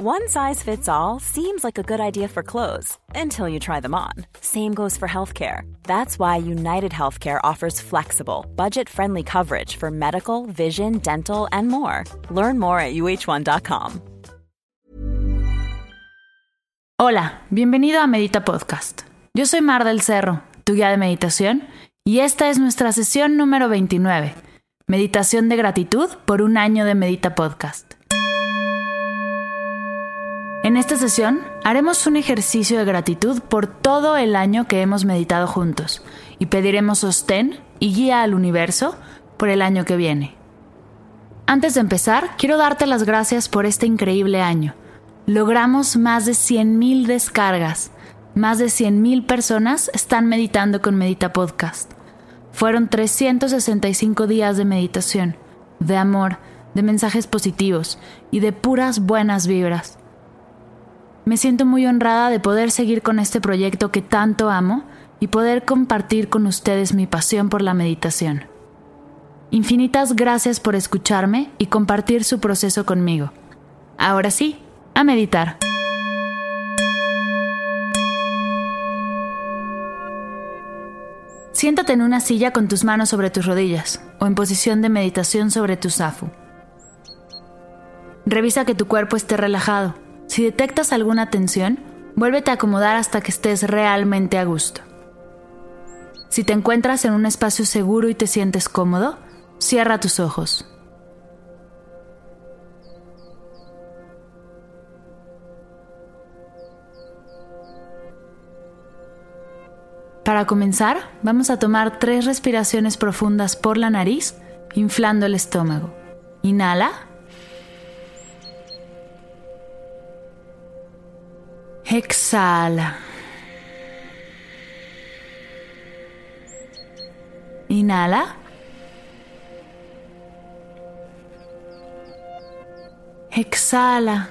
One size fits all seems like a good idea for clothes until you try them on. Same goes for healthcare. That's why United Healthcare offers flexible, budget friendly coverage for medical, vision, dental, and more. Learn more at uh1.com. Hola, bienvenido a Medita Podcast. Yo soy Mar del Cerro, tu guía de meditación, y esta es nuestra sesión número 29, Meditación de gratitud por un año de Medita Podcast. En esta sesión haremos un ejercicio de gratitud por todo el año que hemos meditado juntos y pediremos sostén y guía al universo por el año que viene. Antes de empezar, quiero darte las gracias por este increíble año. Logramos más de 100.000 descargas. Más de 100.000 personas están meditando con Medita Podcast. Fueron 365 días de meditación, de amor, de mensajes positivos y de puras buenas vibras. Me siento muy honrada de poder seguir con este proyecto que tanto amo y poder compartir con ustedes mi pasión por la meditación. Infinitas gracias por escucharme y compartir su proceso conmigo. Ahora sí, a meditar. Siéntate en una silla con tus manos sobre tus rodillas o en posición de meditación sobre tu zafu. Revisa que tu cuerpo esté relajado si detectas alguna tensión, vuélvete a acomodar hasta que estés realmente a gusto. Si te encuentras en un espacio seguro y te sientes cómodo, cierra tus ojos. Para comenzar, vamos a tomar tres respiraciones profundas por la nariz, inflando el estómago. Inhala. Exhala. Inhala. Exhala.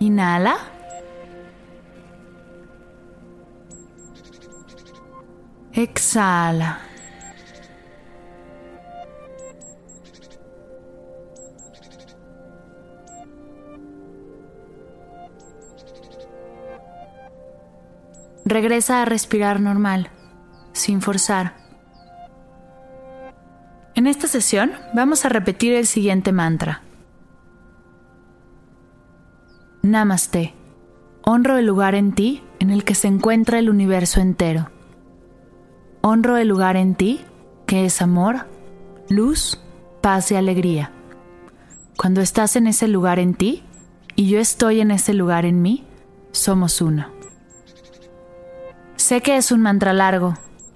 Inhala. Exhala. Regresa a respirar normal, sin forzar. En esta sesión vamos a repetir el siguiente mantra. Namaste. Honro el lugar en ti en el que se encuentra el universo entero. Honro el lugar en ti que es amor, luz, paz y alegría. Cuando estás en ese lugar en ti y yo estoy en ese lugar en mí, somos uno. Sé que es un mantra largo,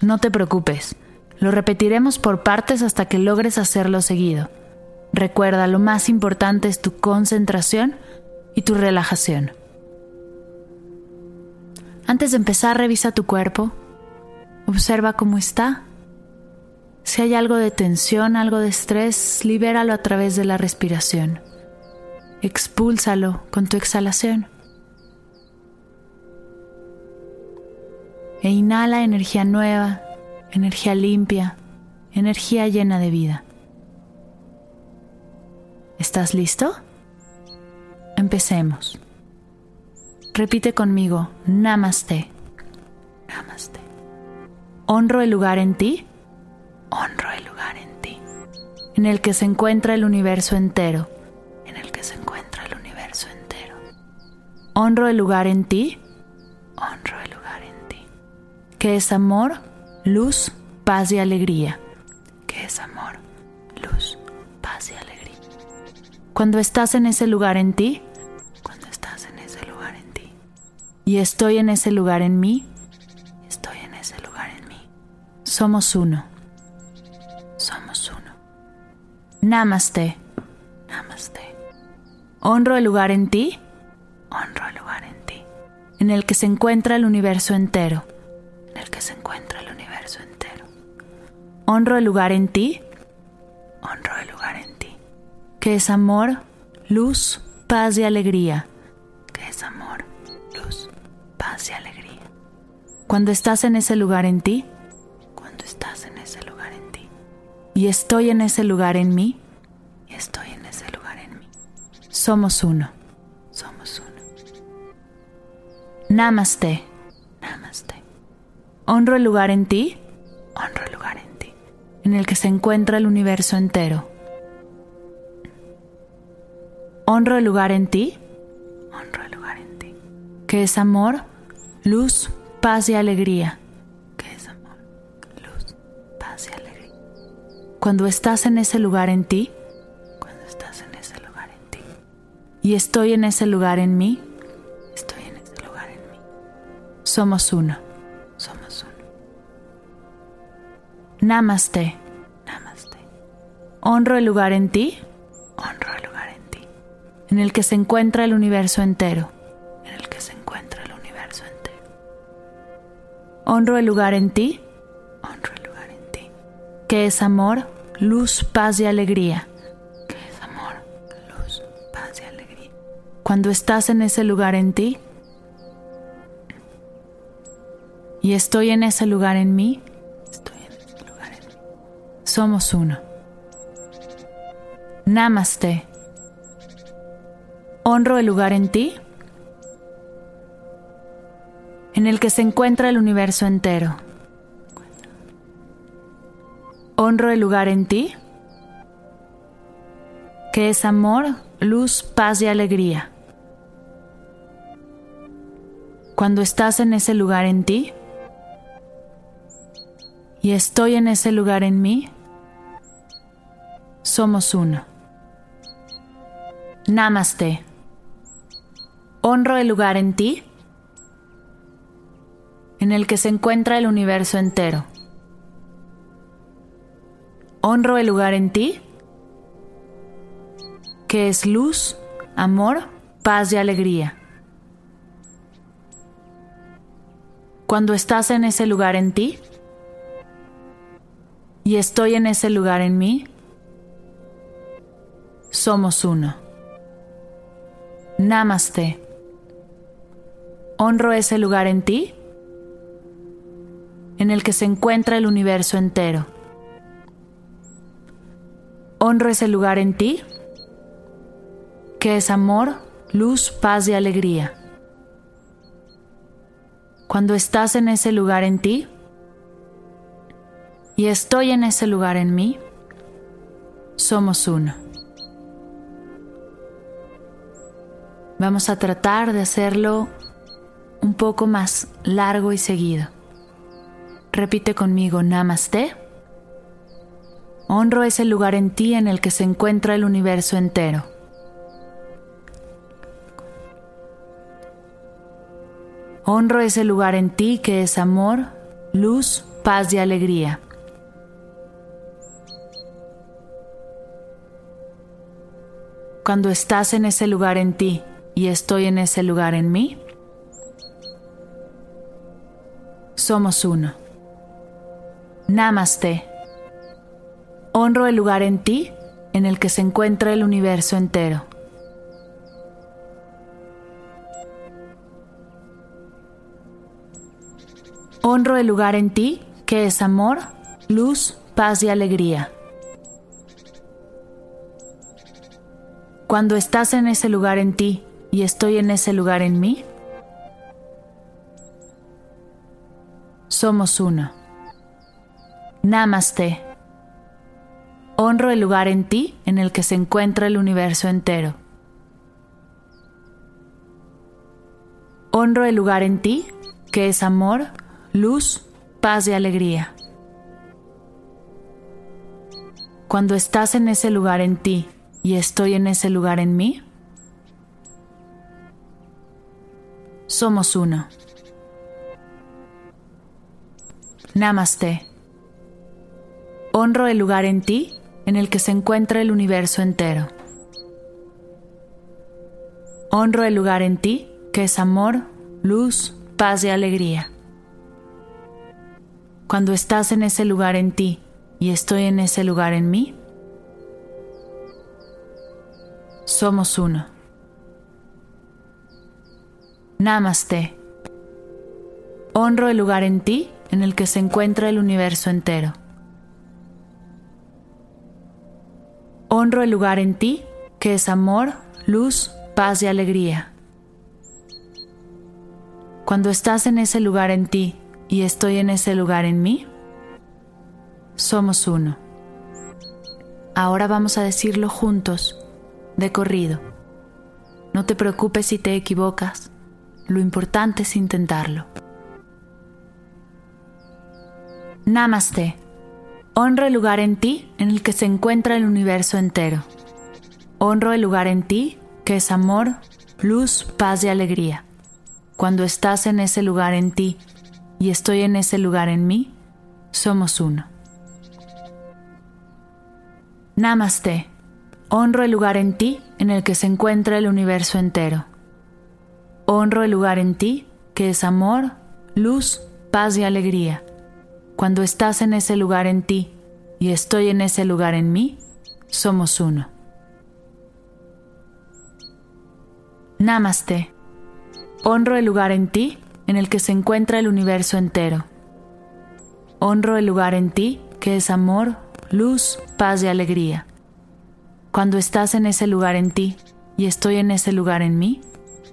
no te preocupes, lo repetiremos por partes hasta que logres hacerlo seguido. Recuerda, lo más importante es tu concentración y tu relajación. Antes de empezar, revisa tu cuerpo, observa cómo está. Si hay algo de tensión, algo de estrés, libéralo a través de la respiración. Expúlsalo con tu exhalación. E inhala energía nueva, energía limpia, energía llena de vida. ¿Estás listo? Empecemos. Repite conmigo, Namaste. Namaste. Honro el lugar en ti. Honro el lugar en ti. En el que se encuentra el universo entero. En el que se encuentra el universo entero. Honro el lugar en ti que es amor, luz, paz y alegría. Que es amor, luz, paz y alegría. Cuando estás en ese lugar en ti, cuando estás en ese lugar en ti, y estoy en ese lugar en mí, estoy en ese lugar en mí. Somos uno. Somos uno. Namaste. Namaste. Honro el lugar en ti. Honro el lugar en ti. En el que se encuentra el universo entero que se encuentra el universo entero. Honro el lugar en ti, honro el lugar en ti, que es amor, luz, paz y alegría, que es amor, luz, paz y alegría. Cuando estás en ese lugar en ti, cuando estás en ese lugar en ti, y estoy en ese lugar en mí, y estoy en ese lugar en mí. Somos uno. Somos uno. Namaste. Honro el lugar en ti. Honro el lugar en ti. En el que se encuentra el universo entero. Honro el lugar en ti. Honro el lugar en ti. Que es amor, luz, paz y alegría. Que es amor, luz, paz y alegría. Cuando estás en ese lugar en ti, cuando estás en ese lugar en ti, y estoy en ese lugar en mí, estoy en ese lugar en mí. Somos uno, Namaste, namaste. Honro el lugar en ti, honro el lugar en ti, en el que se encuentra el universo entero, en el que se encuentra el universo entero. Honro el lugar en ti, honro el lugar en ti, que es amor, luz, paz y alegría, que es amor, luz, paz y alegría. Cuando estás en ese lugar en ti, y estoy en ese lugar en mí, Somos uno. Namaste. Honro el lugar en ti, en el que se encuentra el universo entero. Honro el lugar en ti, que es amor, luz, paz y alegría. Cuando estás en ese lugar en ti, y estoy en ese lugar en mí, somos uno. Namaste. Honro el lugar en ti, en el que se encuentra el universo entero. Honro el lugar en ti, que es luz, amor, paz y alegría. Cuando estás en ese lugar en ti, y estoy en ese lugar en mí, somos uno. Namaste. Honro ese lugar en ti, en el que se encuentra el universo entero. Honro ese lugar en ti, que es amor, luz, paz y alegría. Cuando estás en ese lugar en ti, y estoy en ese lugar en mí, somos uno. Vamos a tratar de hacerlo un poco más largo y seguido. Repite conmigo, Namaste. Honro ese lugar en ti en el que se encuentra el universo entero. Honro ese lugar en ti que es amor, luz, paz y alegría. Cuando estás en ese lugar en ti y estoy en ese lugar en mí, somos uno. Namaste. Honro el lugar en ti en el que se encuentra el universo entero. Honro el lugar en ti que es amor, luz, paz y alegría. Cuando estás en ese lugar en ti y estoy en ese lugar en mí, somos uno. Namaste. Honro el lugar en ti en el que se encuentra el universo entero. Honro el lugar en ti que es amor, luz, paz y alegría. Cuando estás en ese lugar en ti y estoy en ese lugar en mí, somos uno. Namaste. Honro el lugar en ti en el que se encuentra el universo entero. Honro el lugar en ti que es amor, luz, paz y alegría. Cuando estás en ese lugar en ti y estoy en ese lugar en mí, somos uno. Namaste. Honro el lugar en ti en el que se encuentra el universo entero. Honro el lugar en ti, que es amor, luz, paz y alegría. Cuando estás en ese lugar en ti y estoy en ese lugar en mí, somos uno. Ahora vamos a decirlo juntos, de corrido. No te preocupes si te equivocas, lo importante es intentarlo. Namaste. Honro el lugar en ti en el que se encuentra el universo entero. Honro el lugar en ti que es amor, luz, paz y alegría. Cuando estás en ese lugar en ti y estoy en ese lugar en mí, somos uno. Namaste. Honro el lugar en ti en el que se encuentra el universo entero. Honro el lugar en ti que es amor, luz, paz y alegría. Cuando estás en ese lugar en ti y estoy en ese lugar en mí, somos uno. Namaste. Honro el lugar en ti en el que se encuentra el universo entero. Honro el lugar en ti que es amor, luz, paz y alegría. Cuando estás en ese lugar en ti y estoy en ese lugar en mí,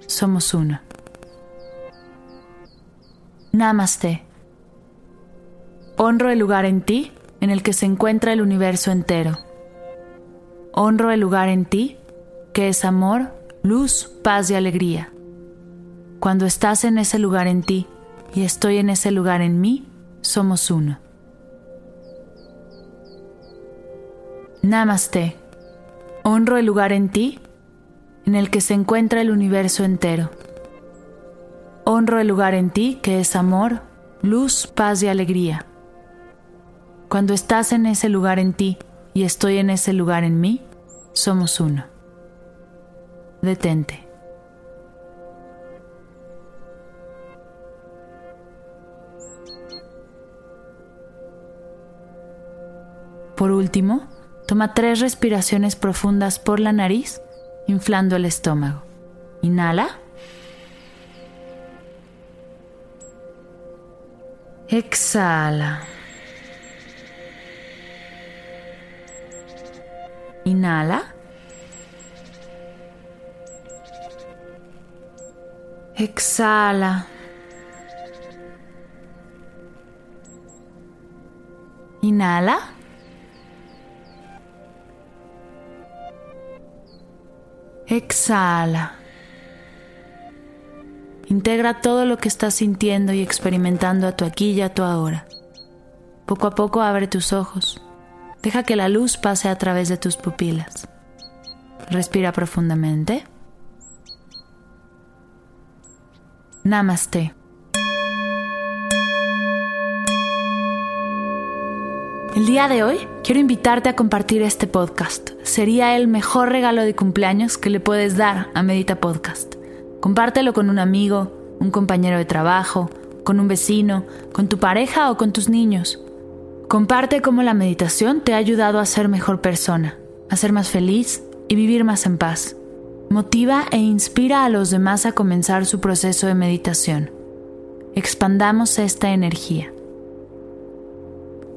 somos uno. Namaste. Honro el lugar en ti en el que se encuentra el universo entero. Honro el lugar en ti que es amor, luz, paz y alegría. Cuando estás en ese lugar en ti y estoy en ese lugar en mí, somos uno. Namaste. Honro el lugar en ti en el que se encuentra el universo entero. Honro el lugar en ti que es amor, luz, paz y alegría. Cuando estás en ese lugar en ti y estoy en ese lugar en mí, somos uno. Detente. Por último, toma tres respiraciones profundas por la nariz, inflando el estómago. Inhala. Exhala. Inhala. Exhala. Inhala. Exhala. Integra todo lo que estás sintiendo y experimentando a tu aquí y a tu ahora. Poco a poco abre tus ojos. Deja que la luz pase a través de tus pupilas. Respira profundamente. Namaste. El día de hoy quiero invitarte a compartir este podcast. Sería el mejor regalo de cumpleaños que le puedes dar a Medita Podcast. Compártelo con un amigo, un compañero de trabajo, con un vecino, con tu pareja o con tus niños. Comparte cómo la meditación te ha ayudado a ser mejor persona, a ser más feliz y vivir más en paz. Motiva e inspira a los demás a comenzar su proceso de meditación. Expandamos esta energía.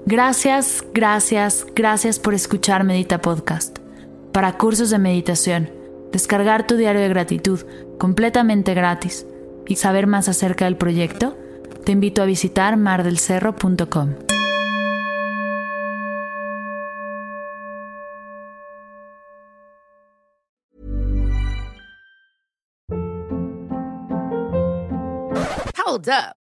Gracias, gracias, gracias por escuchar Medita Podcast. Para cursos de meditación, descargar tu diario de gratitud completamente gratis y saber más acerca del proyecto, te invito a visitar mardelcerro.com. Hold up.